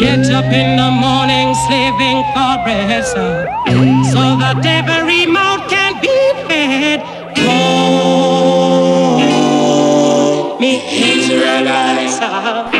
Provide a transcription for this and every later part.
Get up in the morning, slaving for bread, so that every mouth can be fed. Oh, me Israelites.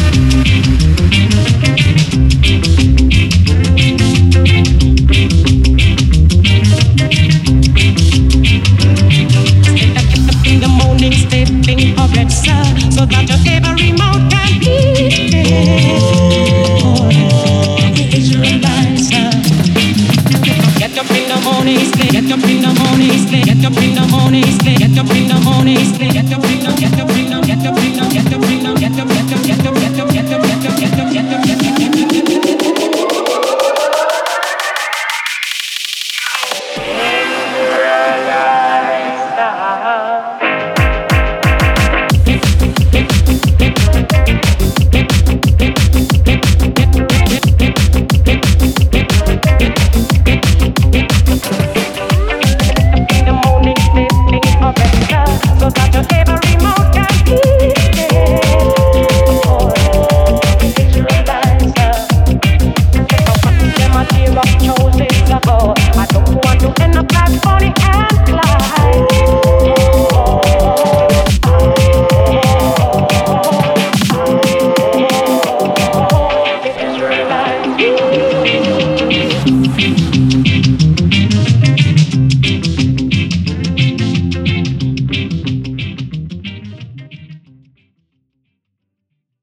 morning stepping of red so that your every mouth can be fed. Get up in the morning, get up in the morning, get up in the morning, get up in the morning, get up in the, get up in the, get up in the, get up in the, get up, get up, get up, get up, get up, get up, get up, get up, get up, get up.